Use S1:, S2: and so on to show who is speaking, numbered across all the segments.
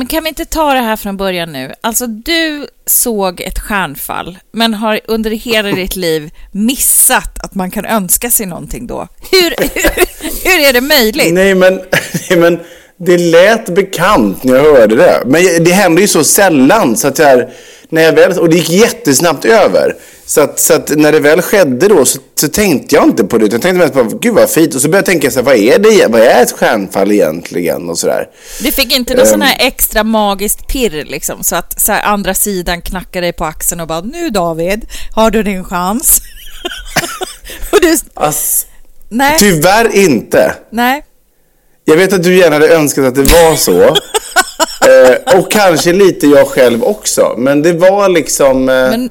S1: Men kan vi inte ta det här från början nu? Alltså, du såg ett stjärnfall, men har under hela ditt liv missat att man kan önska sig någonting då. Hur, hur, hur är det möjligt?
S2: Nej men, nej, men det lät bekant när jag hörde det. Men det händer ju så sällan, så att jag, när jag väl, och det gick jättesnabbt över. Så att, så att när det väl skedde då så, så tänkte jag inte på det. Jag tänkte mest på, gud vad fint. Och så började jag tänka, så här, vad är det Vad är ett stjärnfall egentligen? Och sådär.
S1: Du fick inte någon um, sån här extra magiskt pirr liksom, så att så här, andra sidan knackar dig på axeln och bara, nu David, har du din chans?
S2: och du... Ass, Nej. Tyvärr inte.
S1: Nej.
S2: Jag vet att du gärna hade önskat att det var så. eh, och kanske lite jag själv också. Men det var liksom... Eh,
S1: men,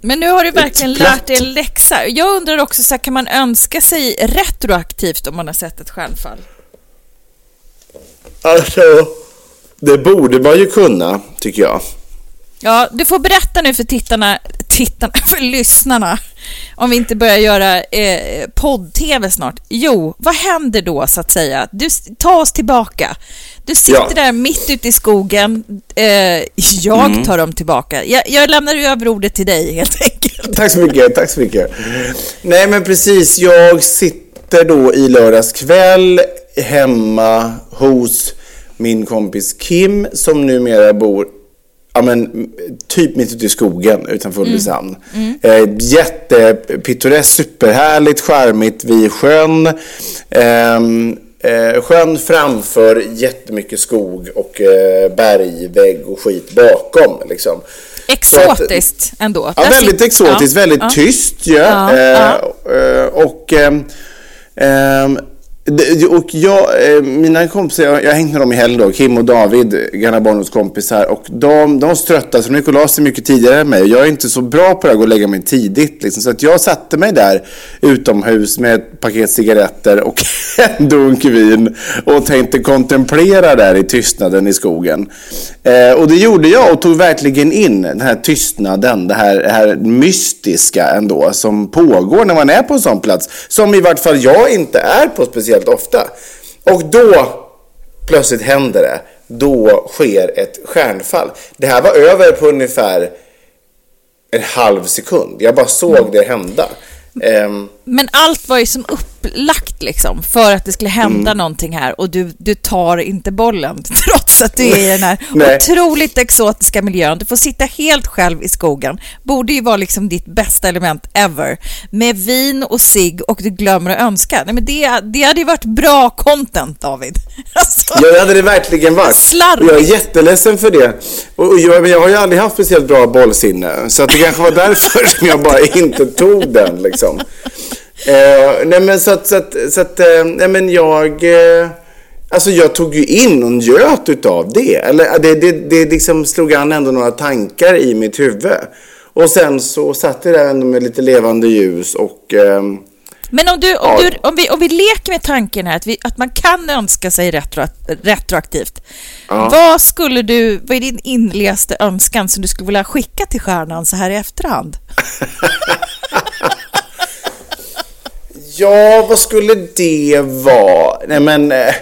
S1: men nu har du verkligen lärt dig en läxa. Jag undrar också, så här, kan man önska sig retroaktivt om man har sett ett stjärnfall?
S2: Alltså, det borde man ju kunna, tycker jag.
S1: Ja, du får berätta nu för tittarna, tittarna, för lyssnarna, om vi inte börjar göra eh, podd-tv snart. Jo, vad händer då så att säga? Du, ta oss tillbaka. Du sitter ja. där mitt ute i skogen. Eh, jag mm. tar dem tillbaka. Jag, jag lämnar över ordet till dig helt enkelt.
S2: Tack så mycket, tack så mycket. Nej men precis, jag sitter då i lördags kväll hemma hos min kompis Kim som numera bor ja, men, typ mitt ute i skogen utanför mm. Ulricehamn. Mm. Mm. Eh, jättepittoreskt, superhärligt, charmigt vid sjön. Eh, Eh, sjön framför, jättemycket skog och eh, bergvägg och skit bakom. Liksom.
S1: Exotiskt att, ändå.
S2: Ja, väldigt exotiskt, ja. väldigt ja. tyst. Ja. ja. Eh, och ehm, ehm, och jag, eh, mina kompisar, jag, har hängt med dem i helgen då, Kim och David, gamla barndomskompisar. Och de, de var så trötta så de gick och la sig mycket tidigare än mig. Jag är inte så bra på det att gå och lägga mig tidigt. Liksom. Så att jag satte mig där utomhus med ett paket cigaretter och en dunk vin och tänkte kontemplera där i tystnaden i skogen. Eh, och det gjorde jag och tog verkligen in den här tystnaden, det här, det här mystiska ändå som pågår när man är på en sån plats. Som i vart fall jag inte är på speciellt väldigt ofta. Och då plötsligt händer det. Då sker ett stjärnfall. Det här var över på ungefär en halv sekund. Jag bara såg det hända.
S1: Men allt var ju som upplagt liksom för att det skulle hända mm. någonting här och du, du tar inte bollen trots att du är i den här otroligt exotiska miljön. Du får sitta helt själv i skogen. Borde ju vara liksom ditt bästa element ever. Med vin och sig och du glömmer att önska. Nej, men det, det hade ju varit bra content David.
S2: Alltså, ja, det hade det verkligen varit. Slarvigt. Jag är jätteledsen för det. Och jag, jag har ju aldrig haft speciellt bra bollsinne. Så att det kanske var därför som jag bara inte tog den liksom. Eh, nej men så att, så att, så att eh, nej men jag... Eh, alltså jag tog ju in och njöt utav det. Eller det, det, det liksom slog an ändå några tankar i mitt huvud. Och sen så satt jag där ändå med lite levande ljus och... Eh,
S1: Men om, du, om, du, om, vi, om vi leker med tanken här att, vi, att man kan önska sig retro, retroaktivt. Ja. Vad skulle du, vad är din inligaste önskan som du skulle vilja skicka till stjärnan så här i efterhand?
S2: ja, vad skulle det vara? Nej men... Eh,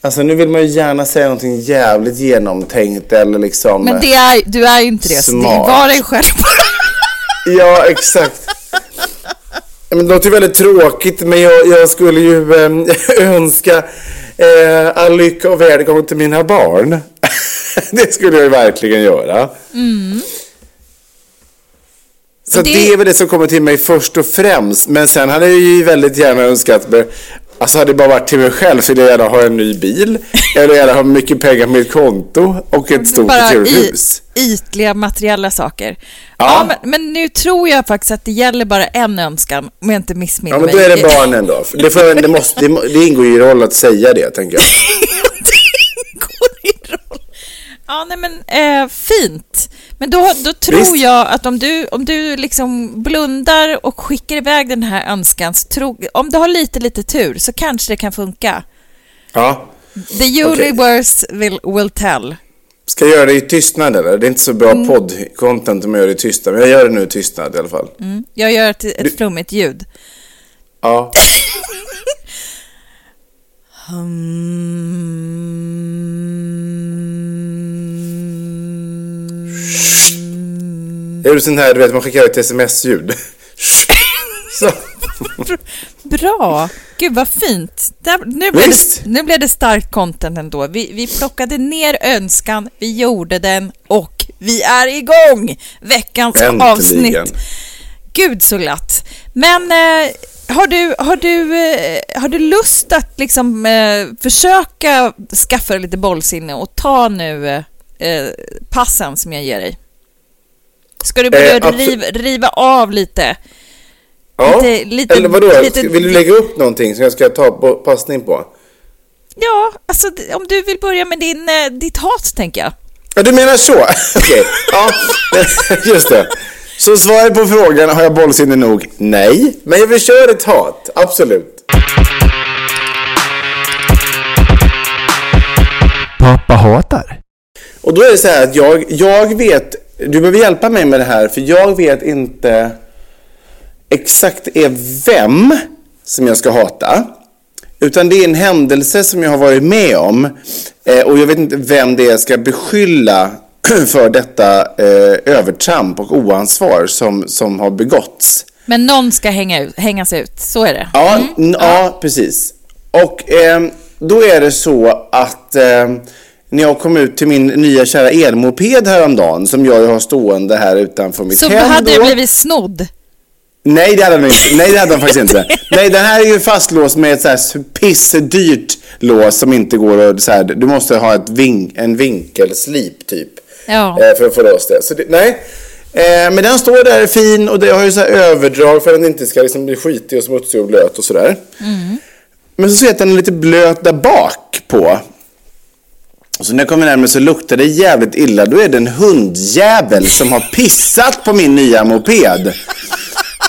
S2: alltså nu vill man ju gärna säga någonting jävligt genomtänkt eller liksom...
S1: Men det är, du är ju inte det, smart. är var dig själv.
S2: ja, exakt. Men det låter väldigt tråkigt, men jag, jag skulle ju äh, önska äh, all lycka och välgång till mina barn. det skulle jag ju verkligen göra. Mm. Så det... det... är väl det som kommer till mig först och främst. Men sen hade jag ju väldigt gärna önskat Alltså hade det bara varit till mig själv så hade jag gärna ha en ny bil. Eller gärna ha mycket pengar på mitt konto och ett stort hus.
S1: Ytliga materiella saker. Ja. ja men, men, nu tror jag faktiskt att det gäller bara en önskan, om jag inte missminner
S2: mig. Ja, men då är det barnen då. Det, får, det, måste, det, det ingår ju i roll att säga det, tänker jag.
S1: det ingår i roll. Ja, nej men eh, fint. Men då, då tror Visst. jag att om du, om du liksom blundar och skickar iväg den här önskan, så tro, om du har lite, lite tur så kanske det kan funka.
S2: Ja.
S1: The universe okay. will, will tell.
S2: Ska jag göra det i tystnad eller? Det är inte så bra mm. podd-content om jag gör det i tystnad, men jag gör det nu i tystnad i alla fall.
S1: Mm. Jag gör ett, ett du... flummigt ljud.
S2: Ja. Jag gjorde sån här, du vet, man skickar ett sms-ljud.
S1: Bra! Gud vad fint. Där, nu, blev det, nu blev det starkt content ändå. Vi, vi plockade ner önskan, vi gjorde den och vi är igång! Veckans Äntligen. avsnitt. Gud så glatt. Men eh, har, du, har, du, eh, har du lust att liksom eh, försöka skaffa dig lite bollsinne och ta nu eh, passen som jag ger dig? Ska du börja eh, riva, riva av lite?
S2: Ja, lite, lite, eller vadå? Lite, vill du lägga upp någonting som jag ska ta på, passning på?
S1: Ja, alltså om du vill börja med din, eh, ditt hat, tänker jag.
S2: Ja, du menar så? Okej, okay. ja, just det. Så svaret på frågan, har jag bollsinne nog? Nej, men jag vill köra ett hat, absolut.
S3: Pappa hatar.
S2: Och då är det så här att jag, jag vet du behöver hjälpa mig med det här för jag vet inte exakt är vem som jag ska hata. Utan det är en händelse som jag har varit med om eh, och jag vet inte vem det är jag ska beskylla för detta eh, övertramp och oansvar som, som har begåtts.
S1: Men någon ska hänga ut, hängas ut, så är det?
S2: Ja, mm. ja precis. Och eh, då är det så att eh, när jag kom ut till min nya kära elmoped häromdagen som jag har stående här utanför mitt
S1: så
S2: hem.
S1: Så hade du blivit snodd?
S2: Nej det hade den inte. Nej det hade den faktiskt inte. Nej den här är ju fastlåst med ett så här pissdyrt lås som inte går att så här, du måste ha ett vink, en vinkelslip typ. Ja. Eh, för att få loss det. Så det, nej. Eh, men den står där fin och det har ju så här överdrag för att den inte ska liksom bli skitig och smutsig och blöt och sådär. Mm. Men så ser jag att den är lite blöt där bak på. Och så när jag kommer närmare så luktar det jävligt illa. Då är det en hundjävel som har pissat på min nya moped.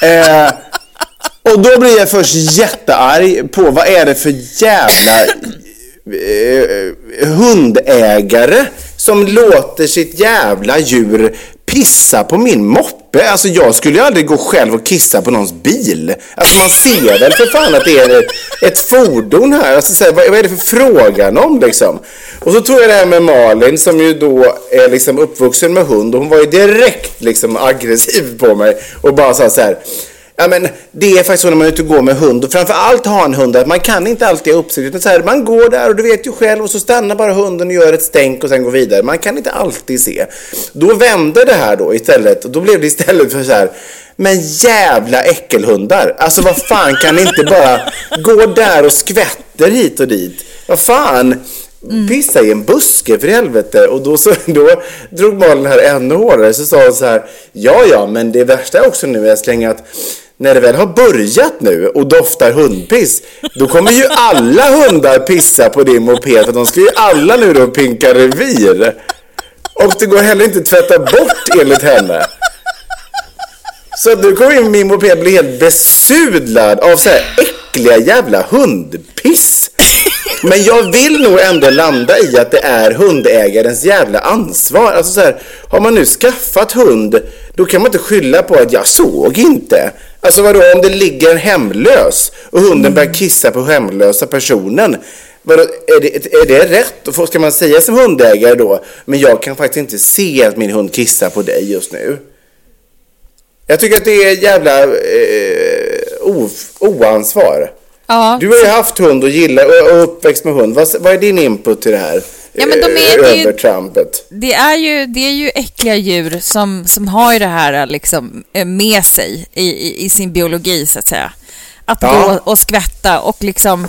S2: Eh, och då blir jag först jättearg på vad är det för jävla eh, hundägare som låter sitt jävla djur pissa på min moppe. Alltså jag skulle ju aldrig gå själv och kissa på någons bil. Alltså man ser väl för fan att det är ett fordon här. Alltså så här, vad, är det för frågan om liksom? Och så tror jag det här med Malin som ju då är liksom uppvuxen med hund och hon var ju direkt liksom aggressiv på mig och bara sa så här Ja, men det är faktiskt så när man är ute och går med hund och framförallt ha en hund att man kan inte alltid ha uppsikt utan så här, man går där och du vet ju själv och så stannar bara hunden och gör ett stänk och sen går vidare. Man kan inte alltid se. Då vände det här då istället och då blev det istället för så här men jävla äckelhundar. Alltså vad fan kan ni inte bara gå där och skvätter hit och dit? Vad fan? Mm. Pissa i en buske för helvete. Och då, så, då drog Malin här ännu hårdare. Så sa hon så här. Ja, ja, men det värsta också nu älskling att när det väl har börjat nu och doftar hundpiss, då kommer ju alla hundar pissa på din moped för de ska ju alla nu då pinka revir. Och det går heller inte att tvätta bort enligt henne. Så nu kommer min moped bli helt besudlad av så här äckliga jävla hundpiss. Men jag vill nog ändå landa i att det är hundägarens jävla ansvar. Alltså så här, har man nu skaffat hund, då kan man inte skylla på att jag såg inte. Alltså vadå, om det ligger en hemlös och hunden börjar kissa på hemlösa personen. Vadå, är, det, är det rätt? Ska man säga som hundägare då, men jag kan faktiskt inte se att min hund kissar på dig just nu. Jag tycker att det är jävla eh, oansvar. Ja, du har ju haft hund och gillar och uppväxt med hund. Vad, vad är din input till det här?
S1: Ja, men de är, eh, övertrampet. Det är, ju, det är ju äckliga djur som, som har det här liksom, eh, med sig i, i, i sin biologi, så att säga. Att ja. gå och skvätta och liksom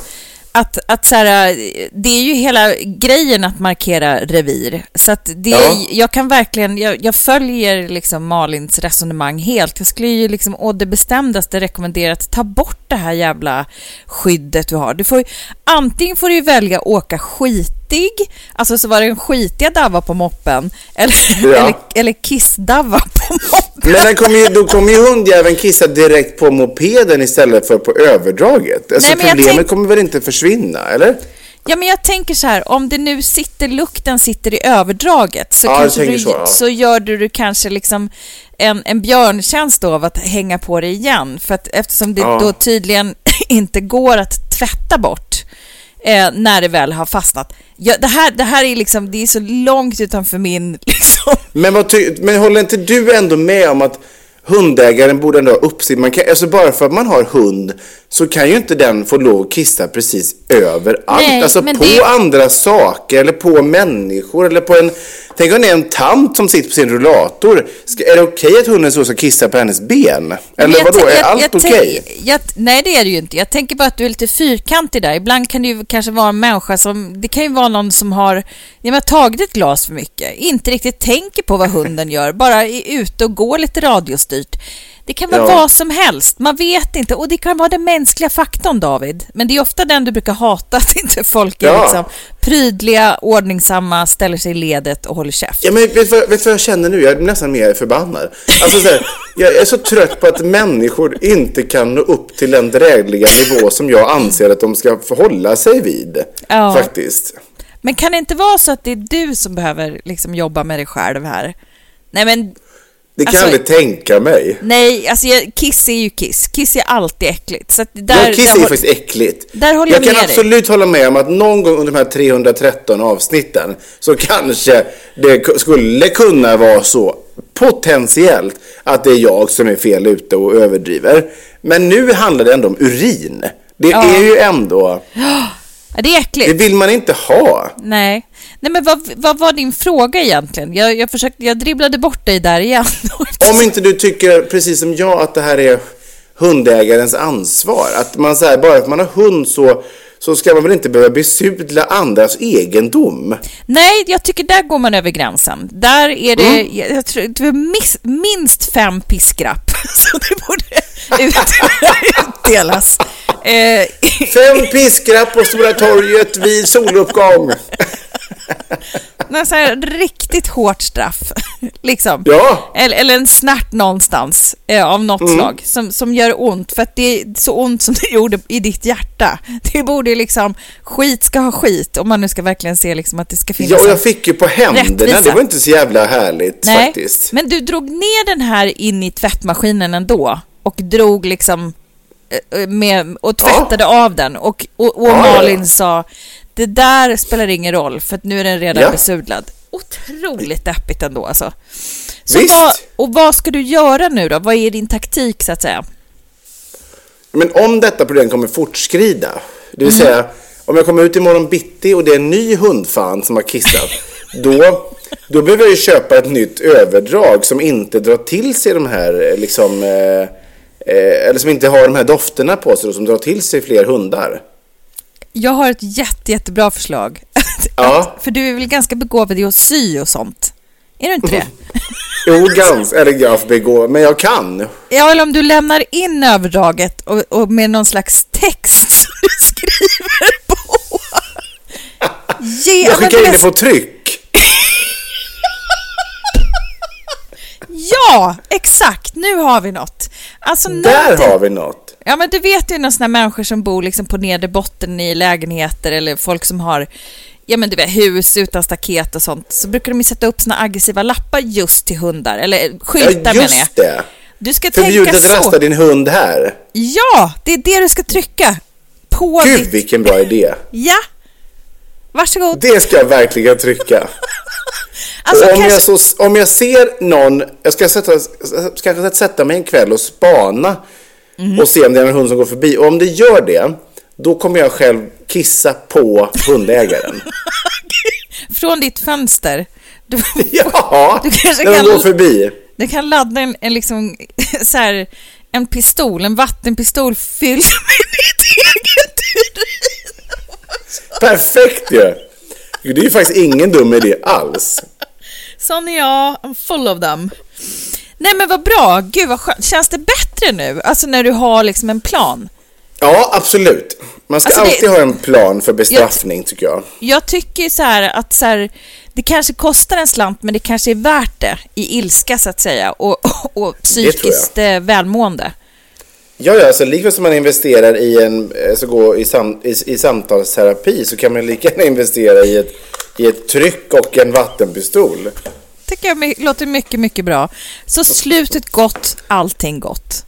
S1: att, att så här, det är ju hela grejen att markera revir. Så att det, ja. jag kan verkligen, jag, jag, följer liksom Malins resonemang helt. Jag skulle ju liksom å det bestämdaste rekommendera att ta bort det här jävla skyddet du har. Du får, antingen får du välja åka skitig, alltså så var det en skitiga Dava på moppen, eller, ja. eller, eller kissdava på moppen.
S2: Men kommer ju, då kommer ju hundjäveln kissa direkt på mopeden istället för på överdraget. Alltså Nej, problemet tänk... kommer väl inte försvinna, eller?
S1: Ja, men jag tänker så här, om det nu sitter, lukten sitter i överdraget så,
S2: ja,
S1: du,
S2: så, ja.
S1: så gör du, du kanske liksom en, en björntjänst av att hänga på det igen. För att eftersom det ja. då tydligen inte går att tvätta bort eh, när det väl har fastnat. Ja, det, här, det här är liksom, det är så långt utanför min liksom.
S2: Men, vad men håller inte du ändå med om att hundägaren borde ändå ha uppsikt. Man kan, alltså bara för att man har hund så kan ju inte den få lov att kissa precis överallt. Nej, alltså på det... andra saker eller på människor eller på en... Tänk om det är en tant som sitter på sin rullator. Ska, är det okej okay att hunden så ska kissa på hennes ben? Eller vadå, är allt okej?
S1: Okay? Nej, det är det ju inte. Jag tänker bara att du är lite fyrkantig där. Ibland kan det ju kanske vara en människa som... Det kan ju vara någon som har ja, tagit ett glas för mycket. Inte riktigt tänker på vad hunden gör. Bara är ute och går lite radiostyrt. Det kan vara ja. vad som helst, man vet inte. Och det kan vara den mänskliga faktorn, David. Men det är ofta den du brukar hata, att inte folk är ja. liksom prydliga, ordningsamma, ställer sig i ledet och håller käft.
S2: Ja, men vet du vad, jag känner nu? Jag är nästan mer förbannad. Alltså, så här, jag är så trött på att människor inte kan nå upp till den drägliga nivå som jag anser att de ska förhålla sig vid. Ja. Faktiskt.
S1: Men kan det inte vara så att det är du som behöver liksom jobba med dig själv här? Nej, men
S2: det kan alltså, jag aldrig tänka mig.
S1: Nej, alltså Kiss är ju Kiss. Kiss är alltid äckligt. Så där,
S2: ja, Kiss där, är faktiskt äckligt.
S1: Där håller
S2: jag,
S1: jag
S2: kan absolut dig. hålla med om att någon gång under de här 313 avsnitten så kanske det skulle kunna vara så potentiellt att det är jag som är fel ute och överdriver. Men nu handlar det ändå om urin. Det ja. är ju ändå...
S1: Det är äckligt.
S2: Det vill man inte ha.
S1: Nej. Nej, men vad, vad var din fråga egentligen? Jag, jag, försökte, jag dribblade bort dig där igen.
S2: Om inte du tycker, precis som jag, att det här är hundägarens ansvar. Att man så bara för att man har hund så, så ska man väl inte behöva besudla andras egendom?
S1: Nej, jag tycker där går man över gränsen. Där är det, mm. jag, tror, det miss, minst fem piskrapp. Så det borde utdelas.
S2: Eh, Fem piskrapp på Stora torget vid soluppgång.
S1: Så här riktigt hårt straff. Liksom.
S2: Ja.
S1: Eller, eller en snärt någonstans eh, av något mm. slag som, som gör ont. För att det är så ont som det gjorde i ditt hjärta. Det borde liksom, skit ska ha skit om man nu ska verkligen se liksom att det ska finnas
S2: Ja, och jag fick ju på händerna. Det var inte så jävla härligt
S1: Nej.
S2: faktiskt.
S1: Men du drog ner den här in i tvättmaskinen ändå och drog liksom Eh, med, och tvättade ja. av den. Och, och, och ja, Malin ja. sa, det där spelar ingen roll för att nu är den redan ja. besudlad. Otroligt deppigt ändå alltså. Så
S2: Visst.
S1: Vad, och vad ska du göra nu då? Vad är din taktik så att säga?
S2: Men om detta problem kommer fortskrida, det vill mm. säga om jag kommer ut imorgon bitti och det är en ny hundfan som har kissat, då, då behöver jag ju köpa ett nytt överdrag som inte drar till sig de här liksom eh, Eh, eller som inte har de här dofterna på sig och som drar till sig fler hundar.
S1: Jag har ett jätte, jättebra förslag.
S2: Ja.
S1: För du är väl ganska begåvad i att sy och sånt? Är du inte det?
S2: jo, ganska, eller jag begå, men jag kan.
S1: Ja, eller om du lämnar in överdraget och, och med någon slags text som du skriver på.
S2: Ge, jag skickar in det på tryck.
S1: Ja, exakt. Nu har vi något. Alltså,
S2: Där har vi något.
S1: Ja, men du vet ju några sådana människor som bor liksom på nedre botten i lägenheter eller folk som har ja, men du vet, hus utan staket och sånt. Så brukar de ju sätta upp såna aggressiva lappar just till hundar, eller skyltar
S2: ja,
S1: menar jag.
S2: just det.
S1: Du ska
S2: Förbjudet
S1: tänka
S2: att rasta
S1: så.
S2: din hund här.
S1: Ja, det är det du ska trycka. På
S2: Gud,
S1: ditt...
S2: vilken bra idé.
S1: Ja. Varsågod.
S2: Det ska jag verkligen trycka.
S1: Alltså,
S2: om,
S1: kanske...
S2: jag så, om jag ser någon, jag ska sätta, kanske sätta mig en kväll och spana
S1: Mhm.
S2: och se om det är en hund som går förbi. Och om det gör det, då kommer jag själv kissa på hundägaren.
S1: Från ditt fönster. Du,
S2: ja,
S1: Du kanske
S2: när de
S1: kan-
S2: går förbi.
S1: du kan ladda en, en, liksom, så här, en pistol, en vattenpistol fylld med ditt eget urin.
S2: Perfekt ju! Det är ju faktiskt ingen dum idé alls.
S1: Sån är jag, I'm full of them. Nej men vad bra, gud vad skönt. Känns det bättre nu? Alltså när du har liksom en plan?
S2: Ja, absolut. Man ska
S1: Alltså, det-
S2: alltid ha en plan för bestraffning, tycker jag.
S1: Jag tycker så här att så här, det kanske kostar en slant men det kanske är värt det i ilska så att säga och, och, och psykiskt eh, välmående.
S2: Ja, ja, alltså likväl som man investerar i en, alltså gå i, sam, i, i samtalsterapi så kan man lika gärna investera i ett, i ett tryck och en vattenpistol
S1: tycker jag låter mycket, mycket bra. Så slutet gott, allting gott.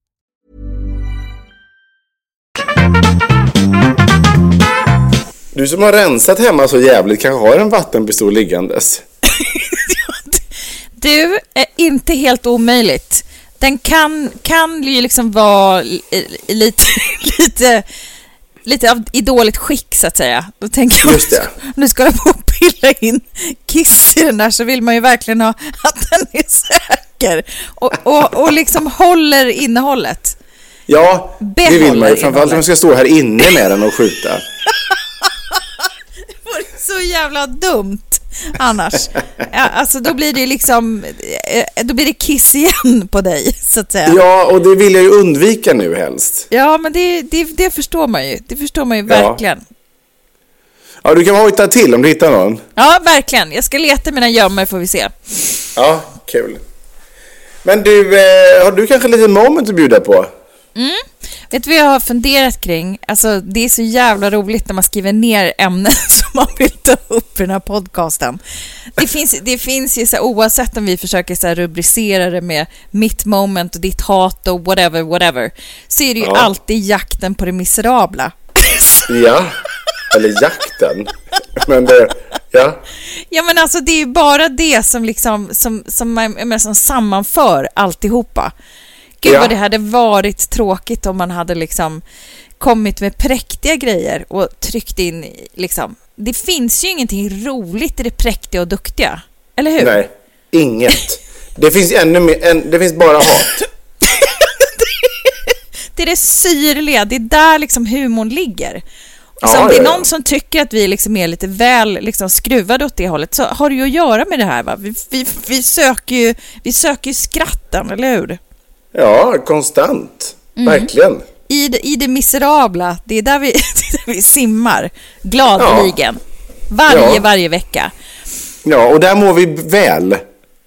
S2: Du som har rensat hemma så jävligt kanske har en vattenpistol liggandes.
S1: Du, är inte helt omöjligt. Den kan, kan ju liksom vara li- lite, lite, lite av, i dåligt skick så att säga. Då tänker jag,
S2: Just det.
S1: nu ska på och pilla in kiss i den där så vill man ju verkligen ha att den är säker och, och, och liksom håller innehållet.
S2: Ja, det vill man ju. Framförallt om man ska stå här inne med den och skjuta.
S1: Så jävla dumt annars. Ja, alltså då blir det liksom, eh, då blir det kiss igen på dig så att säga.
S2: Ja, och det vill jag ju undvika nu helst.
S1: Ja, men det, det, det förstår man ju. Det förstår man ju verkligen.
S2: Ja, du kan hojta till om du hittar någon.
S1: Ja, verkligen. Jag ska leta mina gömmor får vi se.
S2: Ja, kul. Men du, eh, har du kanske lite moment att bjuda på?
S1: Vet du vad jag har funderat kring? Alltså, det är så jävla roligt när man skriver ner ämnen som man vill ta upp i den här podcasten. Det finns, det finns ju så här, oavsett om vi försöker så här, rubricera det med mitt moment och ditt hat och whatever, whatever, så är det ju
S2: Ja.
S1: alltid jakten på det miserabla.
S2: Ja, eller jakten. Men det, Ja.
S1: Ja, men alltså det är ju bara det som liksom, som, som, menar, som sammanför alltihopa. Gud
S2: Ja.
S1: vad det hade varit tråkigt om man hade liksom kommit med präktiga grejer och tryckt in liksom. Det finns ju ingenting roligt i det präktiga och duktiga. Eller hur?
S2: Nej, inget. Det finns ännu mer, en, det finns bara hat.
S1: Det är det syrliga, det är där liksom humorn ligger.
S2: Ja,
S1: så om det är
S2: ja, ja.
S1: någon som tycker att vi liksom är lite väl liksom skruvade åt det hållet så har det ju att göra med det här. Va? Vi, vi, vi, söker ju, vi söker ju skratten, eller hur?
S2: Ja, konstant.
S1: Mm.
S2: Verkligen.
S1: I det, I det miserabla, det är där vi, är där vi simmar gladeligen. Varje,
S2: Ja.
S1: varje vecka.
S2: Ja, och där mår vi väl.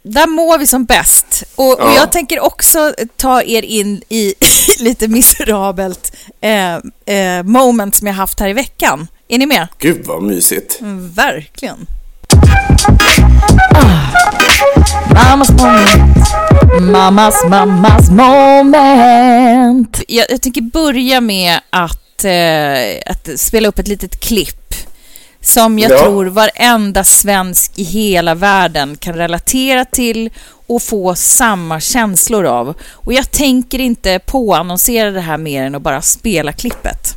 S1: Där mår vi som bäst. Och, och
S2: Ja.
S1: jag tänker också ta er in i lite miserabelt eh, eh, moment som jag haft här i veckan. Är ni med?
S2: Gud vad mysigt.
S1: Mm, verkligen. Mammas moment. Mammas, mammas moment. Jag, jag tänker börja med att, eh, att spela upp ett litet klipp som jag
S2: Ja.
S1: tror varenda svensk i hela världen kan relatera till och få samma känslor av. Och jag tänker inte påannonsera det här mer än att bara spela klippet.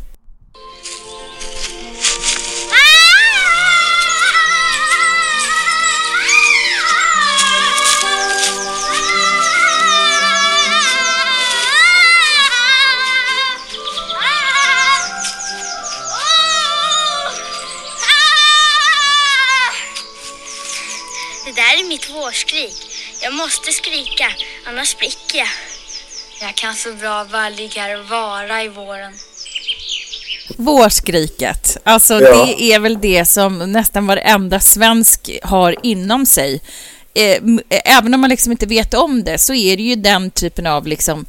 S4: Det där är mitt vårskrik. Jag måste skrika, annars spricker jag. Jag kan så bra bara ligga här och vara i våren.
S1: Vårskriket. Alltså
S2: Ja.
S1: det är väl det som nästan varenda svensk har inom sig. Eh, eh, även om man liksom inte vet om det så är det ju den typen av liksom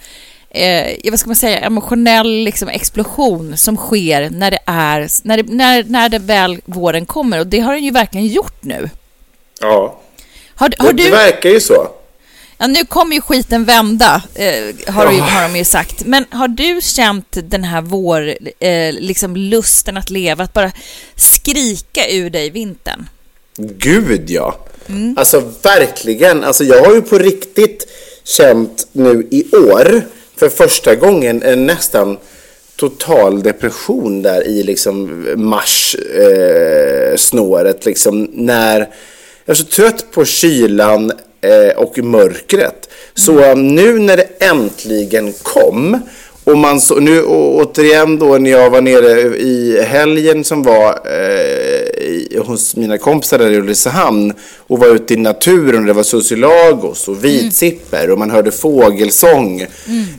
S1: eh, vad ska man säga, emotionell liksom explosion som sker när det är, när det, när, när det väl våren kommer och det har den ju verkligen gjort nu.
S2: Ja.
S1: Har, har
S2: det, det
S1: du,
S2: verkar ju så.
S1: ja, nu kommer ju skiten vända, eh, har, ju, har de ju sagt. Men har du känt den här vår, eh, liksom lusten att leva, att bara skrika ur dig vintern?
S2: Gud ja.
S1: Mm.
S2: Alltså verkligen. Alltså jag har ju på riktigt känt nu i år för första gången en nästan total depression där i liksom mars eh, liksom när jag är så trött på kylan eh, och mörkret. Så nu när det äntligen kom och man så, nu och, återigen då när jag var nere i helgen som var eh, i, hos mina kompisar där i Ulricehamn och var ute i naturen och det var susilagos och vitsipper och man hörde fågelsång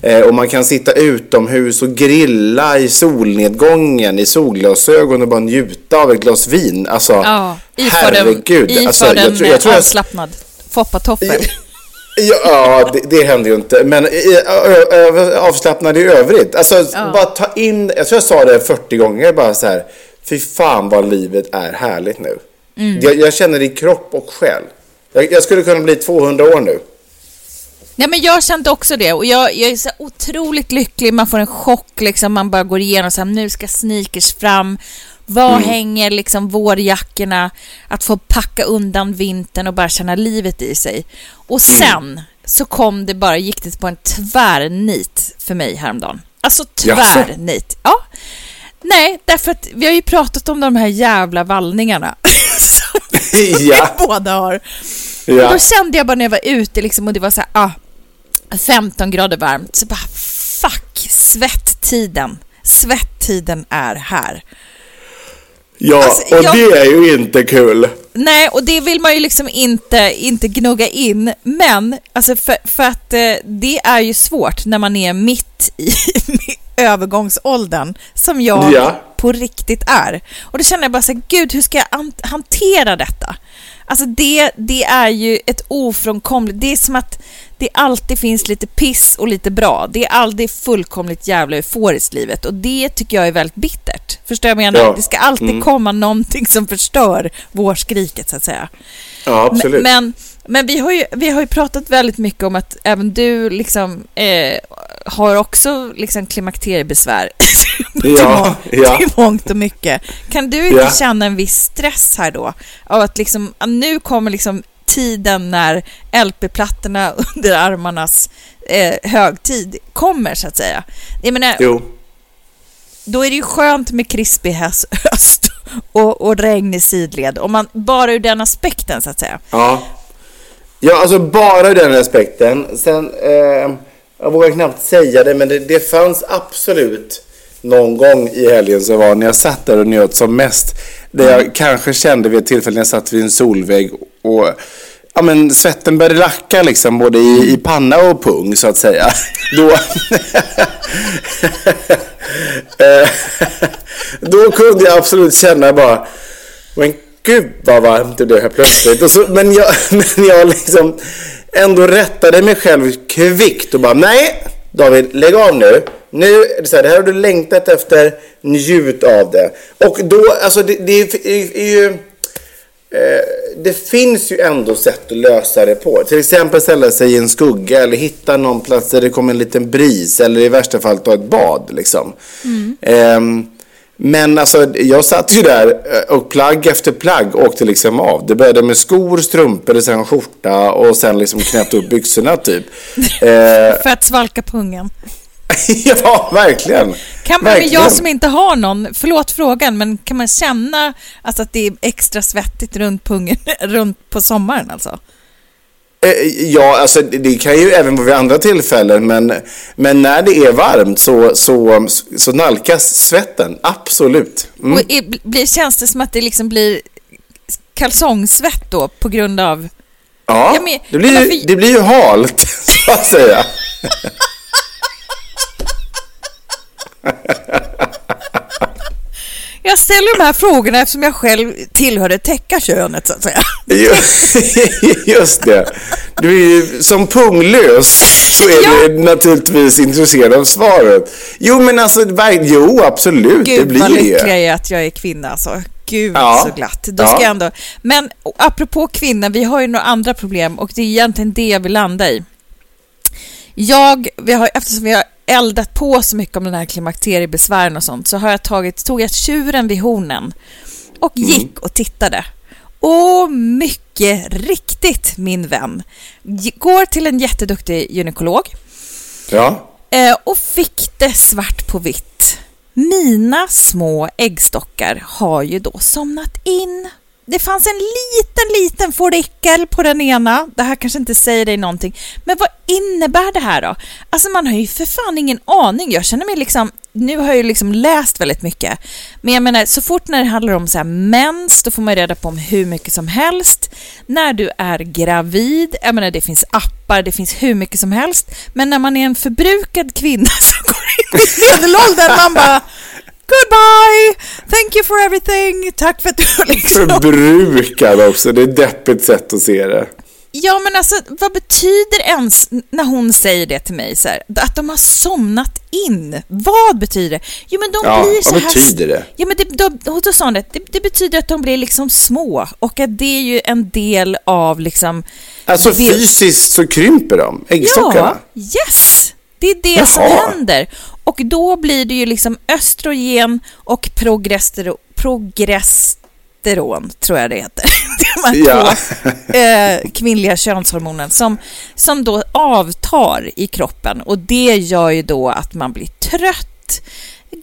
S2: eh, och man kan sitta utomhus och grilla i solnedgången i solglasögon och bara njuta av ett glas vin. Alltså,
S1: Ja, iförd
S2: herregud. Alltså,
S1: en
S2: jag tror- jag tror jag-
S1: avslappnad foppatoffel.
S2: Ja, det, det händer ju inte. Men avslappnad i övrigt. Alltså, bara ta in... Jag tror jag sa det 40 gånger bara så här. Fy fan vad livet är härligt nu. Jag, jag känner det i kropp och själ. Jag, jag skulle kunna bli 200 år nu.
S1: Nej, men jag kände också det och jag, jag är så otroligt lycklig. Man får en chock, liksom. man bara går igenom så här, nu ska sneakers fram. Var
S2: Mm.
S1: hänger liksom vårjackorna? Att få packa undan vintern och bara känna livet i sig. Och
S2: Mm.
S1: sen så kom det bara, gick det på en tvärnit för mig häromdagen. Alltså tvärnit. Ja. Nej, därför att vi har ju pratat om de här jävla vallningarna. som
S2: Ja.
S1: vi båda har. Och
S2: Ja.
S1: då kände jag bara när jag var ute liksom, och det var så här, ah, 15 grader varmt, så bara fuck, svetttiden. Svetttiden är här.
S2: Ja,
S1: Alltså,
S2: och
S1: jag-
S2: det är ju inte kul.
S1: Nej, och det vill man ju liksom inte, inte gnugga in. Men, alltså för, för att eh, det är ju svårt när man är mitt i övergångsåldern, som jag
S2: Ja.
S1: på riktigt är. Och då känner jag bara så här, gud, hur ska jag an- hantera detta? Alltså det, det är ju ett ofrånkomligt, det är som att det alltid finns lite piss och lite bra. Det är aldrig fullkomligt jävla euforiskt livet och det tycker jag är väldigt bittert. Förstår jag menar? Ja. Det ska alltid mm. komma någonting som förstör vårskriket, så att säga.
S2: Ja, absolut.
S1: Men, men vi, har ju, vi har ju pratat väldigt mycket om att även du liksom eh, har också liksom klimakteriebesvär.
S2: ja,
S1: till, ja. till mångt och mycket. Kan du inte ja. känna en viss stress här då? Av att liksom, nu kommer liksom tiden när LP-plattorna under armarnas eh, högtid kommer, så att säga. Jag menar,
S2: jo.
S1: Då är det ju skönt med krispig höst och, och regn i sidled, om man, bara ur den aspekten, så att säga.
S2: Ja, ja alltså bara ur den aspekten. Sen, eh, jag vågar knappt säga det, men det, det fanns absolut någon gång i helgen så var när jag satt där och njöt som mest. Där jag kanske kände vid ett tillfälle när jag satt vid en solvägg och ja, men svetten började lacka liksom både i, i panna och pung så att säga. Då, eh, då kunde jag absolut känna bara, men gud vad varmt det blev här plötsligt. Och så, men, jag, men jag liksom ändå rättade mig själv kvickt och bara, nej David, lägg av nu. Nu är det så här, det här har du längtat efter, njut av det. Och då, alltså det, det är, är ju... Eh, det finns ju ändå sätt att lösa det på. Till exempel ställa sig i en skugga eller hitta någon plats där det kommer en liten bris eller i värsta fall ta ett bad. Liksom. Mm. Eh, men alltså, jag satt ju där eh, och plagg efter plagg åkte liksom av. Det började med skor, strumpor, sen skjorta och sen liksom knäppte upp byxorna typ.
S1: Eh, För att svalka pungen.
S2: ja, verkligen.
S1: Kan man, verkligen. jag som inte har någon, förlåt frågan, men kan man känna alltså, att det är extra svettigt runt pungen runt på sommaren alltså?
S2: Eh, ja, alltså det kan ju även vara vid andra tillfällen, men, men när det är varmt så, så, så nalkas svetten, absolut.
S1: Mm. Och är, blir, känns det som att det liksom blir kalsongsvett då på grund av...
S2: Ja, ja men, det, blir, varför... det blir ju halt, så att säga.
S1: Jag ställer de här frågorna eftersom jag själv tillhör det täckarkönet så att säga.
S2: Just det. Du är ju som punglös så är ja. du naturligtvis intresserad av svaret. Jo men alltså, jo absolut.
S1: Gud
S2: det blir
S1: vad lycklig jag är att jag är kvinna alltså. Gud ja. så glatt. Då ska ja. jag ändå... Men apropå kvinna, vi har ju några andra problem och det är egentligen det jag vill landa i. Jag, vi har, eftersom vi har eldat på så mycket om den här klimakteriebesvären och sånt så har jag tagit, tog jag tjuren vid hornen och mm. gick och tittade. Och mycket riktigt, min vän, går till en jätteduktig gynekolog.
S2: Ja.
S1: Eh, och fick det svart på vitt. Mina små äggstockar har ju då somnat in det fanns en liten, liten forikel på den ena. Det här kanske inte säger dig någonting. Men vad innebär det här då? Alltså man har ju för fan ingen aning. Jag känner mig liksom, nu har jag ju liksom läst väldigt mycket. Men jag menar, så fort när det handlar om så här mens, då får man reda på om hur mycket som helst. När du är gravid, jag menar det finns appar, det finns hur mycket som helst. Men när man är en förbrukad kvinna som går in i medelåldern, man bara Goodbye! Thank you for everything! Tack för att du
S2: liksom... Förbrukad också, det är ett deppigt sätt att se det.
S1: Ja, men alltså vad betyder ens när hon säger det till mig så här, att de har somnat in? Vad betyder det? Jo, men de
S2: ja,
S1: blir så
S2: vad här... betyder det?
S1: Ja, men det, då, då sa hon det, det, det, betyder att de blir liksom små och att det är ju en del av liksom...
S2: Alltså fysiskt så krymper de, äggstockarna?
S1: Ja, yes! Det är det Jaha. som händer. Och då blir det ju liksom östrogen och progesteron, progesteron tror jag det heter. De ja. två eh, kvinnliga könshormonen som, som då avtar i kroppen och det gör ju då att man blir trött,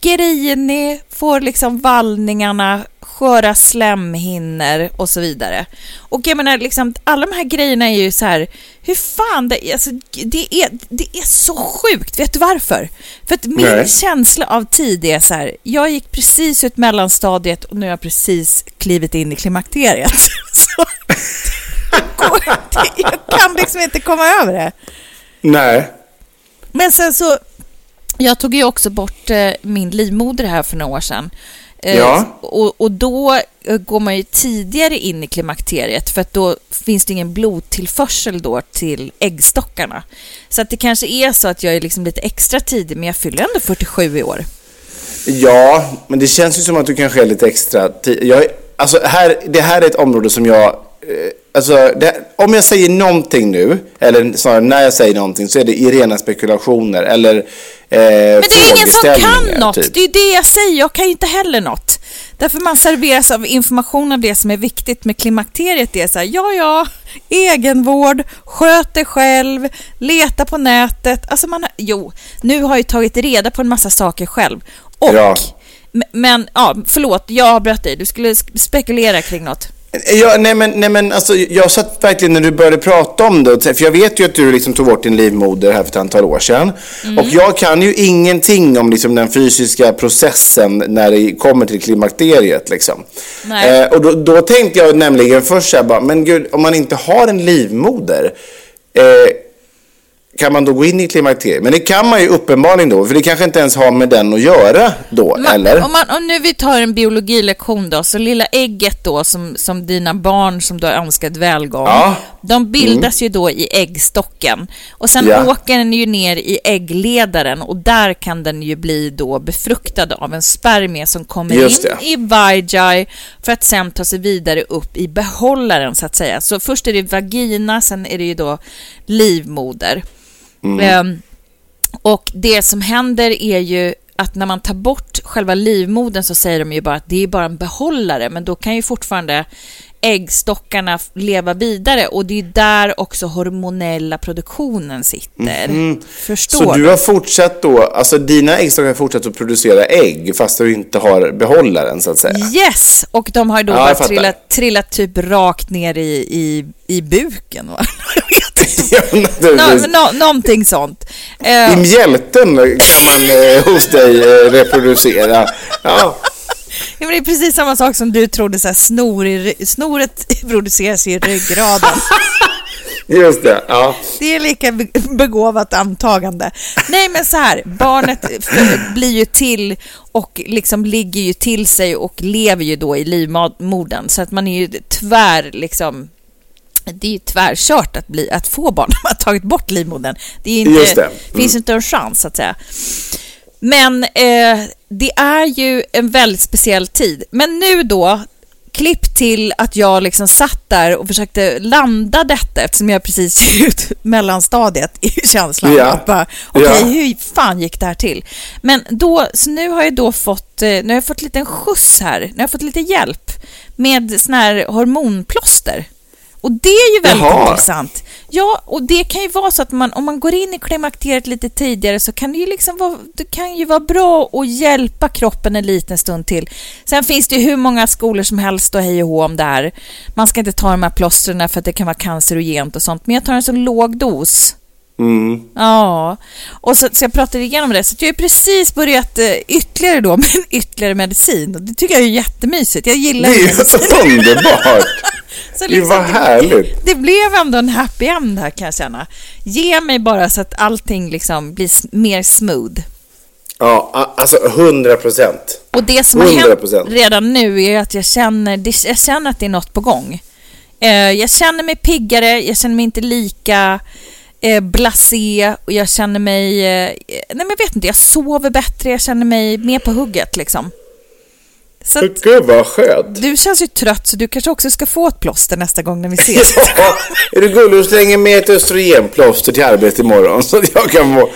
S1: grinig, får liksom vallningarna, sköra slemhinnor och så vidare. Och jag menar, liksom, alla de här grejerna är ju så här, hur fan, det, alltså, det, är, det är så sjukt. Vet du varför? För att min Nej. känsla av tid är så här, jag gick precis ut mellanstadiet och nu har jag precis klivit in i klimakteriet. Så, jag kan liksom inte komma över det.
S2: Nej.
S1: Men sen så, jag tog ju också bort eh, min livmoder här för några år sedan.
S2: Eh, ja.
S1: Och, och, då eh, går man ju tidigare in i klimakteriet för att då finns det ingen blodtillförsel då till äggstockarna. Så att det kanske är så att jag är liksom lite extra tidig men jag fyller ändå 47 i år.
S2: Ja, men det känns ju som att du kanske är lite extra tid. Jag, alltså här, det här är ett område som jag... Alltså, det, om jag säger någonting nu, eller snarare när jag säger någonting, så är det i rena spekulationer eller eh,
S1: Men det är ingen som kan något.
S2: typ.
S1: Det är det jag säger. Jag kan ju inte heller något. Därför man serveras av information av det som är viktigt med klimakteriet. Det är så här, ja, ja, egenvård, sköt dig själv, leta på nätet. Alltså man har, jo, nu har jag ju tagit reda på en massa saker själv. Och,
S2: Ja.
S1: men, ja, förlåt, jag avbröt dig. Du skulle sk- spekulera kring något.
S2: Ja, nej men, nej men alltså, jag satt verkligen när du började prata om det, för jag vet ju att du liksom tog bort din livmoder här för ett antal år sedan.
S1: Mm.
S2: Och jag kan ju ingenting om liksom den fysiska processen när det kommer till klimakteriet. Liksom. Eh, och då, då tänkte jag nämligen först så här, bara, men gud, om man inte har en livmoder, eh, kan man då gå in i klimakteriet? Men det kan man ju uppenbarligen då, för det kanske inte ens har med den att göra då,
S1: Man,
S2: eller?
S1: Om, man, om nu vi tar en biologilektion då, så lilla ägget då som, som dina barn som du har önskat välgång,
S2: Ja.
S1: de bildas ju då i äggstocken. Och sen
S2: Ja.
S1: åker den ju ner i äggledaren och där kan den ju bli då befruktad av en spermie som kommer
S2: Just
S1: in
S2: det.
S1: i vagi för att sen ta sig vidare upp i behållaren så att säga. Så först är det vagina, sen är det ju då livmoder. Ehm, och det som händer är ju att när man tar bort själva livmodern så säger de ju bara att det är bara en behållare, men då kan ju fortfarande äggstockarna leva vidare och det är där också hormonella produktionen sitter. Förstår
S2: Så
S1: du?
S2: du har fortsatt då, alltså dina äggstockar har fortsatt att producera ägg fast du inte har behållaren så att säga?
S1: Yes! Och de har då
S2: Ja,
S1: trillat, trillat typ rakt ner i, i, i buken. Va?
S2: Ja,
S1: Nå, någonting sånt. Eh,
S2: I mjälten kan man eh, hos dig eh, reproducera. Ja.
S1: Ja, men det är precis samma sak som du trodde, så här, snor i, snoret produceras i ryggraden.
S2: Just det, ja.
S1: Det är lika be- begåvat antagande. Nej, men så här, barnet blir ju till och liksom ligger ju till sig och lever ju då i livmodern. Så att man är ju tvär, liksom, det är ju tvärkört att, bli, att få barn när man har tagit bort livmodern. Det är inte,
S2: det. Mm.
S1: finns inte en chans, så att säga. Men eh, det är ju en väldigt speciell tid. Men nu då, klipp till att jag liksom satt där och försökte landa detta eftersom jag precis gick ut mellanstadiet i känslan.
S2: Ja.
S1: Okej,
S2: Ja.
S1: hur fan gick det här till? Men då, så nu har jag då fått, eh, nu har jag fått lite skjuts här. Nu har jag fått lite hjälp med sån här hormonplåster. Och det är ju väldigt
S2: Jaha.
S1: intressant. Ja, och det kan ju vara så att man, om man går in i klimakteriet lite tidigare så kan det ju liksom vara, det kan ju vara bra att hjälpa kroppen en liten stund till. Sen finns det ju hur många skolor som helst och hej och hå om det här. Man ska inte ta de här plåstren för att det kan vara cancerogent och sånt, men jag tar en så låg dos.
S2: Mm.
S1: Ja, och så, så jag pratade igenom det. Så jag har precis börjat eh, ytterligare då med ytterligare medicin. Och det tycker jag är jättemysigt. Jag
S2: Det
S1: gillar
S2: är
S1: ju
S2: ju
S1: medicin.
S2: underbart.
S1: Så
S2: Det var härligt.
S1: Det blev ändå en happy end här kan jag känna. Ge mig bara så att allting liksom blir mer smooth.
S2: Ja, alltså 100 procent.
S1: Och det som har hänt
S2: 100%.
S1: redan nu är att jag känner, det- jag känner att det är något på gång. Eh, Jag känner mig piggare, jag känner mig inte lika eh, blasé och jag känner mig... eh, Nej men jag vet inte, jag sover bättre, jag känner mig mer på hugget liksom. Så att,
S2: Gud vad skönt.
S1: du känns ju trött så du kanske också ska få ett plåster nästa gång när vi ses.
S2: Ja, är du gullig och slänger med ett östrogenplåster till arbetet imorgon så att jag kan få,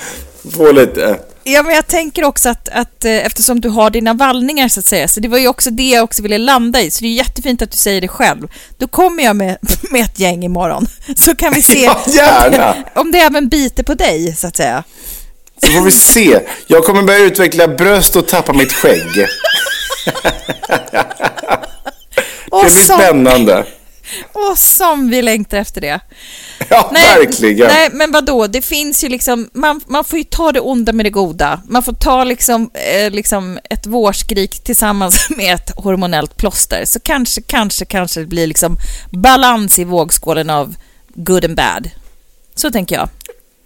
S2: få lite...
S1: Ja, men jag tänker också att, att eh, eftersom du har dina vallningar så att säga, så det var ju också det jag också ville landa i, så det är jättefint att du säger det själv. Då kommer jag med, med ett gäng imorgon, så kan vi se
S2: Ja, gärna.
S1: om, det, om det även biter på dig, så att säga.
S2: Så får vi se. Jag kommer börja utveckla bröst och tappa mitt skägg. Det blir spännande.
S1: Och som vi längtar efter det.
S2: Ja, verkligen.
S1: Nej, men vadå, det finns ju liksom, man, man får ju ta det onda med det goda. Man får ta liksom, eh, liksom ett vårskrik tillsammans med ett hormonellt plåster. Så kanske, kanske, kanske det blir liksom balans i vågskålen av good and bad. Så tänker jag.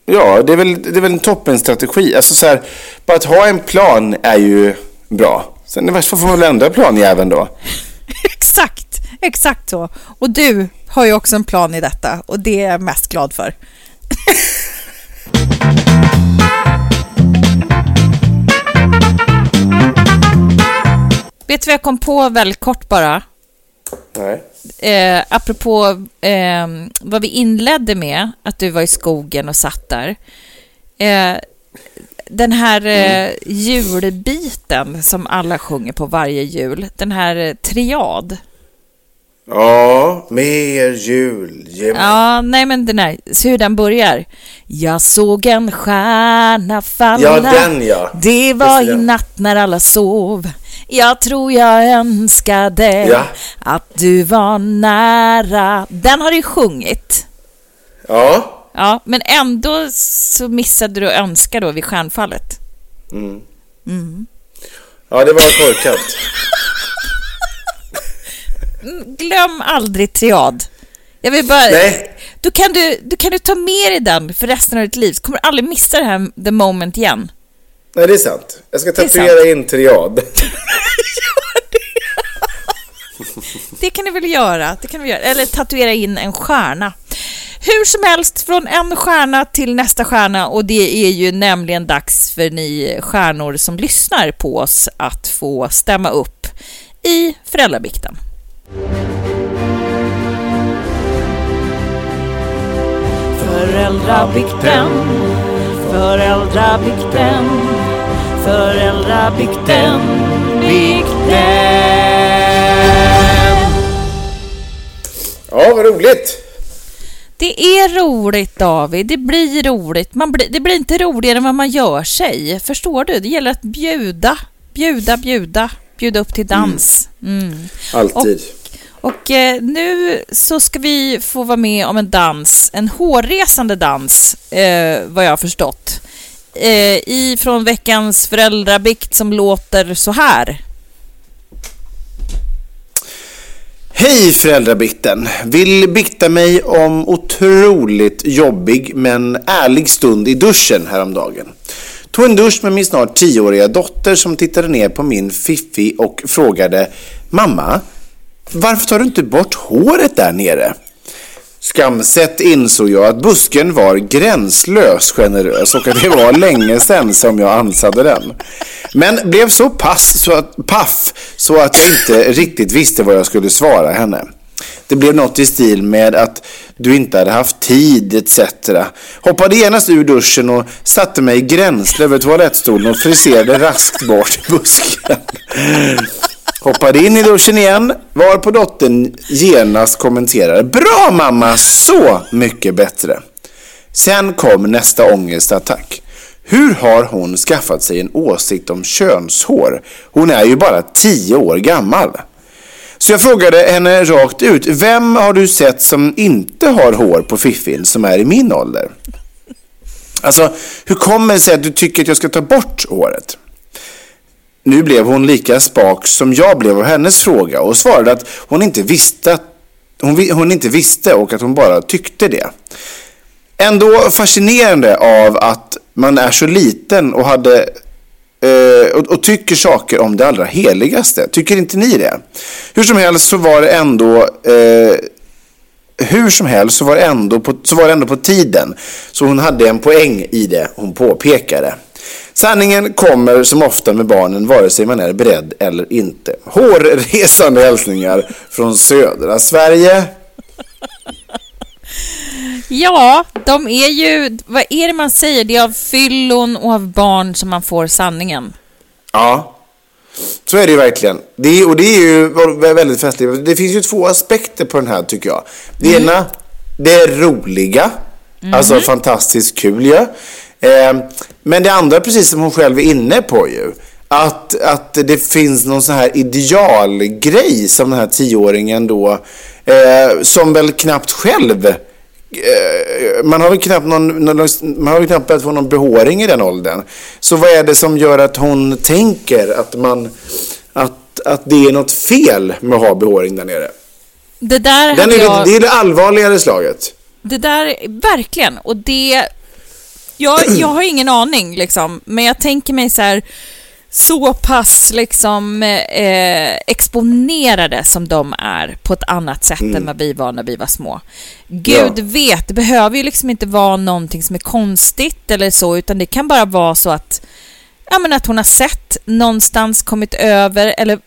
S2: Ja, det är väl, det är väl en toppenstrategi. Alltså så här, bara att ha en plan är ju bra. Sen i värsta fall får man väl ändra planjäveln då.
S1: exakt, exakt så. Och du har ju också en plan i detta och det är jag mest glad för. vet du vad jag kom på väldigt kort bara?
S2: Nej.
S1: Eh, apropå eh, vad vi inledde med, att du var i skogen och satt där. Eh, den här eh, julbiten som alla sjunger på varje jul, den här eh, triad.
S2: Ja, mer jul. Ge mig.
S1: Ja, nej men den här, se hur den börjar. Jag såg en stjärna falla.
S2: Ja, den ja.
S1: Det var i natt när alla sov. Jag tror jag önskade
S2: Ja.
S1: att du var nära. Den har du ju sjungit.
S2: Ja.
S1: Ja, men ändå så missade du att önska då vid stjärnfallet.
S2: Ja, det var korkat.
S1: Glöm aldrig triad. Jag vill bara...
S2: Nej.
S1: Då kan du, då kan du ta med dig den för resten av ditt liv. Så kommer du aldrig missa det här the moment igen.
S2: Nej, det är sant. Jag ska tatuera in triad.
S1: Det kan du väl göra? Det kan du göra. Eller tatuera in en stjärna. Hur som helst, från en stjärna till nästa stjärna och det är ju nämligen dags för ni stjärnor som lyssnar på oss att få stämma upp i föräldrabikten. Föräldrabikten, föräldrabikten, föräldrabikten, bikten.
S2: Ja, vad roligt.
S1: Det är roligt David, det blir roligt. Man blir, det blir inte roligare än vad man gör sig. Förstår du? Det gäller att bjuda, bjuda, bjuda, bjuda upp till dans. Mm.
S2: Alltid.
S1: Och eh, nu så ska vi få vara med om en dans, en hårresande dans, eh, vad jag har förstått. Eh, ifrån veckans föräldrabikt som låter så här.
S2: Hej föräldrabikten! Vill bikta mig om otroligt jobbig men ärlig stund i duschen häromdagen. Tog en dusch med min snart tioåriga dotter som tittade ner på min fiffi och frågade Mamma, varför tar du inte bort håret där nere? Skamset insåg jag att busken var gränslös generös och att det var länge sedan som jag ansade den. Men blev så pass, så att, paff så att jag inte riktigt visste vad jag skulle svara henne. Det blev något i stil med att du inte hade haft tid etc. Hoppade genast ur duschen och satte mig gränsle över toalettstolen och friserade raskt bort busken. Hoppade in i duschen igen, var på dottern genast kommenterade Bra mamma, så mycket bättre. Sen kom nästa ångestattack. Hur har hon skaffat sig en åsikt om könshår? Hon är ju bara tio år gammal. Så jag frågade henne rakt ut, vem har du sett som inte har hår på fiffin som är i min ålder? Alltså, hur kommer det sig att du tycker att jag ska ta bort håret? Nu blev hon lika spak som jag blev av hennes fråga och svarade att hon inte visste, hon, hon inte visste och att hon bara tyckte det. Ändå fascinerande av att man är så liten och hade Eh, och, och tycker saker om det allra heligaste. Tycker inte ni det? Hur som helst så var det ändå eh, hur som helst så var, det ändå på, så var det ändå på tiden. Så hon hade en poäng i det hon påpekade. Sanningen kommer som ofta med barnen vare sig man är beredd eller inte. Hårresande hälsningar från södra Sverige.
S1: Ja, de är ju... Vad är det man säger? Det är av fyllon och av barn som man får sanningen.
S2: Ja, så är det ju verkligen. Det är, och det är ju väldigt festligt. Det finns ju två aspekter på den här tycker jag. Det ena, det roliga. Alltså fantastiskt kul ju. Eh, men det andra, precis som hon själv är inne på ju. Att, att det finns någon sån här idealgrej som den här tioåringen då, eh, som väl knappt själv eh, man har väl knappt någon, någon, man har väl knappt börjat få någon behåring i den åldern. Så vad är det som gör att hon tänker att man, att, att det är något fel med att ha behåring där nere?
S1: Det där
S2: Den är,
S1: jag...
S2: Det är det allvarligare slaget.
S1: Det där, verkligen. Och det... Jag, jag har ingen aning, liksom. Men jag tänker mig så här, så pass liksom eh, exponerade som de är på ett annat sätt än vad vi var när vi var små. Gud
S2: Ja.
S1: vet, det behöver ju liksom inte vara någonting som är konstigt eller så, utan det kan bara vara så att ja, men att hon har sett någonstans, kommit över eller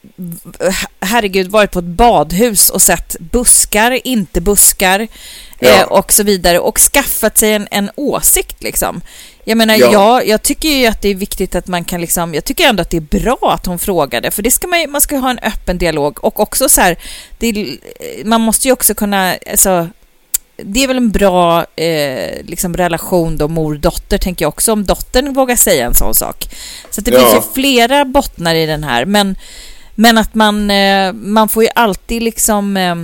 S1: herregud varit på ett badhus och sett buskar, inte buskar ja. eh, och så vidare och skaffat sig en, en åsikt liksom. Jag menar, ja. jag, jag tycker ju att det är viktigt att man kan liksom, jag tycker ändå att det är bra att hon frågade, för det ska man man ska ha en öppen dialog och också så här, det, man måste ju också kunna, alltså, det är väl en bra eh, liksom relation då mor-dotter, tänker jag också, om dottern vågar säga en sån sak. Så det ja. finns ju flera bottnar i den här, men, men att man, eh, man får ju alltid liksom eh,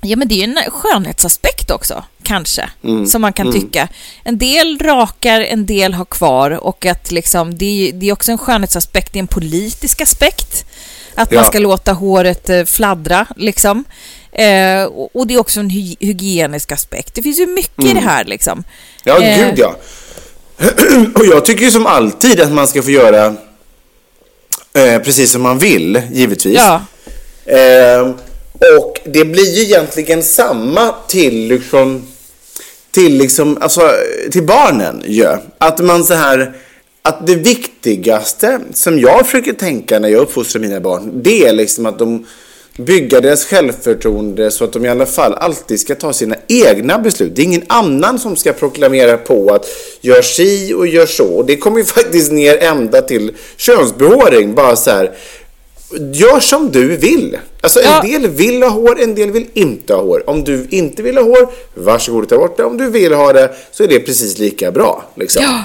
S1: Ja, men det är ju en skönhetsaspekt också, kanske, mm. som man kan mm. tycka. En del rakar, en del har kvar och att liksom, det, är, det är också en skönhetsaspekt, det är en politisk aspekt. Att ja. man ska låta håret eh, fladdra, liksom. Eh, och det är också en hy hygienisk aspekt. Det finns ju mycket mm. i det här, liksom.
S2: Ja, eh. gud ja. och jag tycker ju som alltid att man ska få göra eh, precis som man vill, givetvis. Ja. Eh, och det blir ju egentligen samma till liksom till liksom, alltså till barnen ju. Ja. Att man så här, att det viktigaste som jag försöker tänka när jag uppfostrar mina barn, det är liksom att de bygga deras självförtroende så att de i alla fall alltid ska ta sina egna beslut. Det är ingen annan som ska proklamera på att gör si och gör så. Och det kommer ju faktiskt ner ända till könsbehåring. Bara så här, Gör som du vill. Alltså ja. en del vill ha hår, en del vill inte ha hår. Om du inte vill ha hår, varsågod och ta bort det. Om du vill ha det så är det precis lika bra. Liksom. Ja.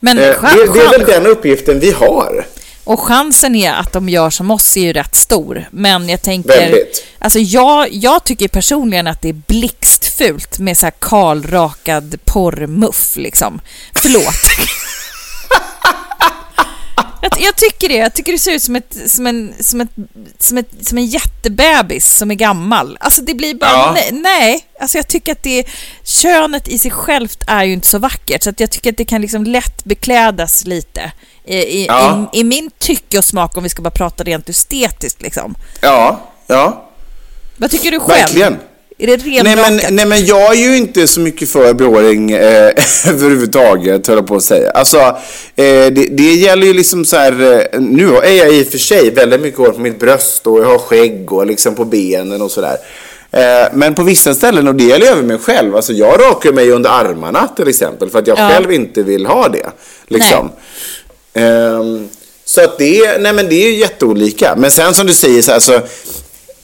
S2: Men eh, det, det är väl den uppgiften vi har.
S1: Och chansen är att de gör som oss är ju rätt stor. Men jag tänker...
S2: Väldigt.
S1: Alltså jag, jag tycker personligen att det är blixtfult med så här kalrakad porrmuff liksom. Förlåt. Jag, jag, tycker det. Jag tycker det ser ut som, ett, som, en, som, ett, som, ett, som en jättebebis som är gammal. Alltså det blir bara, ja. nej, nej. Alltså jag tycker att det, könet i sig självt är ju inte så vackert. Så jag tycker att det kan liksom lätt beklädas lite. I, ja. i, i min tycke och smak, om vi ska bara prata rent estetiskt liksom.
S2: Ja, ja.
S1: Vad tycker du själv?
S2: Verkligen.
S1: Är det nej
S2: men, nej men jag är ju inte så mycket för behåring eh, överhuvudtaget, höll jag på att säga. Alltså, eh, det, det, gäller ju liksom så här, eh, nu är jag i och för sig väldigt mycket hår på mitt bröst och jag har skägg och liksom på benen och sådär. Eh, men på vissa ställen, och det gäller även mig själv, alltså jag rakar mig under armarna till exempel för att jag ja. själv inte vill ha det. Liksom. Um, så att det, nej men det är ju jätteolika. Men sen som du säger så alltså,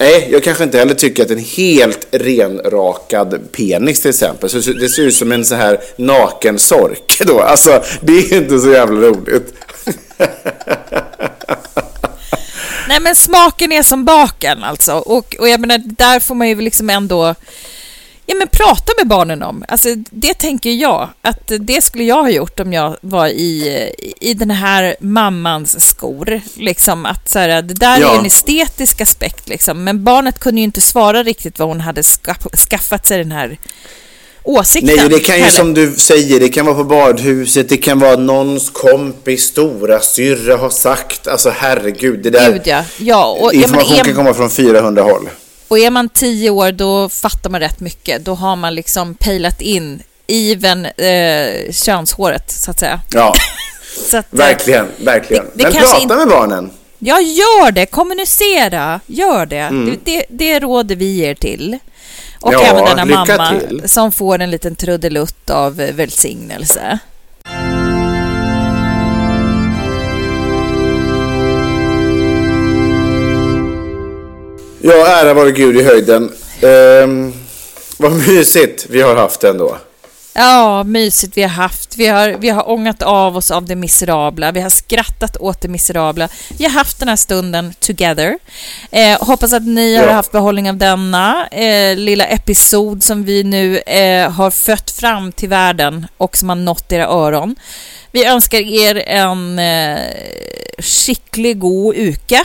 S2: Nej, jag kanske inte heller tycker att en helt renrakad penis till exempel, så det ser ut som en så här naken sork då. Alltså, det är inte så jävla roligt.
S1: Nej, men smaken är som baken alltså. Och, och jag menar, där får man ju liksom ändå Ja, men prata med barnen om. Alltså, det tänker jag att det skulle jag ha gjort om jag var i, i den här mammans skor. Liksom att så här, det där ja. är en estetisk aspekt liksom. Men barnet kunde ju inte svara riktigt vad hon hade skaffat sig den här åsikten.
S2: Nej, det kan ju heller. som du säger, det kan vara på badhuset, det kan vara någons kompis stora syrra har sagt. Alltså herregud, det där.
S1: Gud, ja. Ja,
S2: och, information ja, kan komma från 400 håll.
S1: Och är man tio år då fattar man rätt mycket. Då har man liksom pejlat in even eh, könshåret så att säga.
S2: Ja, så att, verkligen, verkligen. Det, det Men prata inte... med barnen.
S1: Ja, gör det. Kommunicera. Gör det. Mm. Det, det, det råder vi ger till. Och ja, även denna mamma till. som får en liten trudelutt av välsignelse.
S2: Ja, ära vare Gud i höjden. Ehm, vad mysigt vi har haft ändå.
S1: Ja, mysigt vi har haft. Vi har, vi har ångat av oss av det miserabla. Vi har skrattat åt det miserabla. Vi har haft den här stunden together. Eh, hoppas att ni ja. har haft behållning av denna eh, lilla episod som vi nu eh, har fött fram till världen och som har nått era öron. Vi önskar er en eh, skicklig god uke.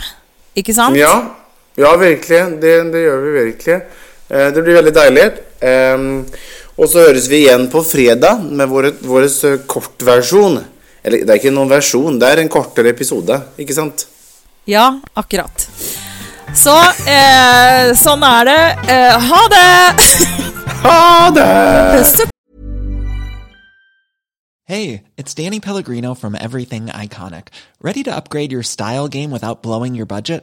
S1: Icke sant?
S2: Ja, Ja, verkligen. Det, det gör vi verkligen. Eh, det blir väldigt dejligt. Ehm, och så hörs vi igen på fredag med vår, vår eh, kortversion. Eller det är inte någon version, det är en kortare episode, inte sant?
S1: Ja, akkurat. Så, eh, sån är det. Eh, ha det!
S2: ha det!
S5: Hey, it's Danny Pellegrino from Everything Iconic. Ready to upgrade your style game without blowing your budget?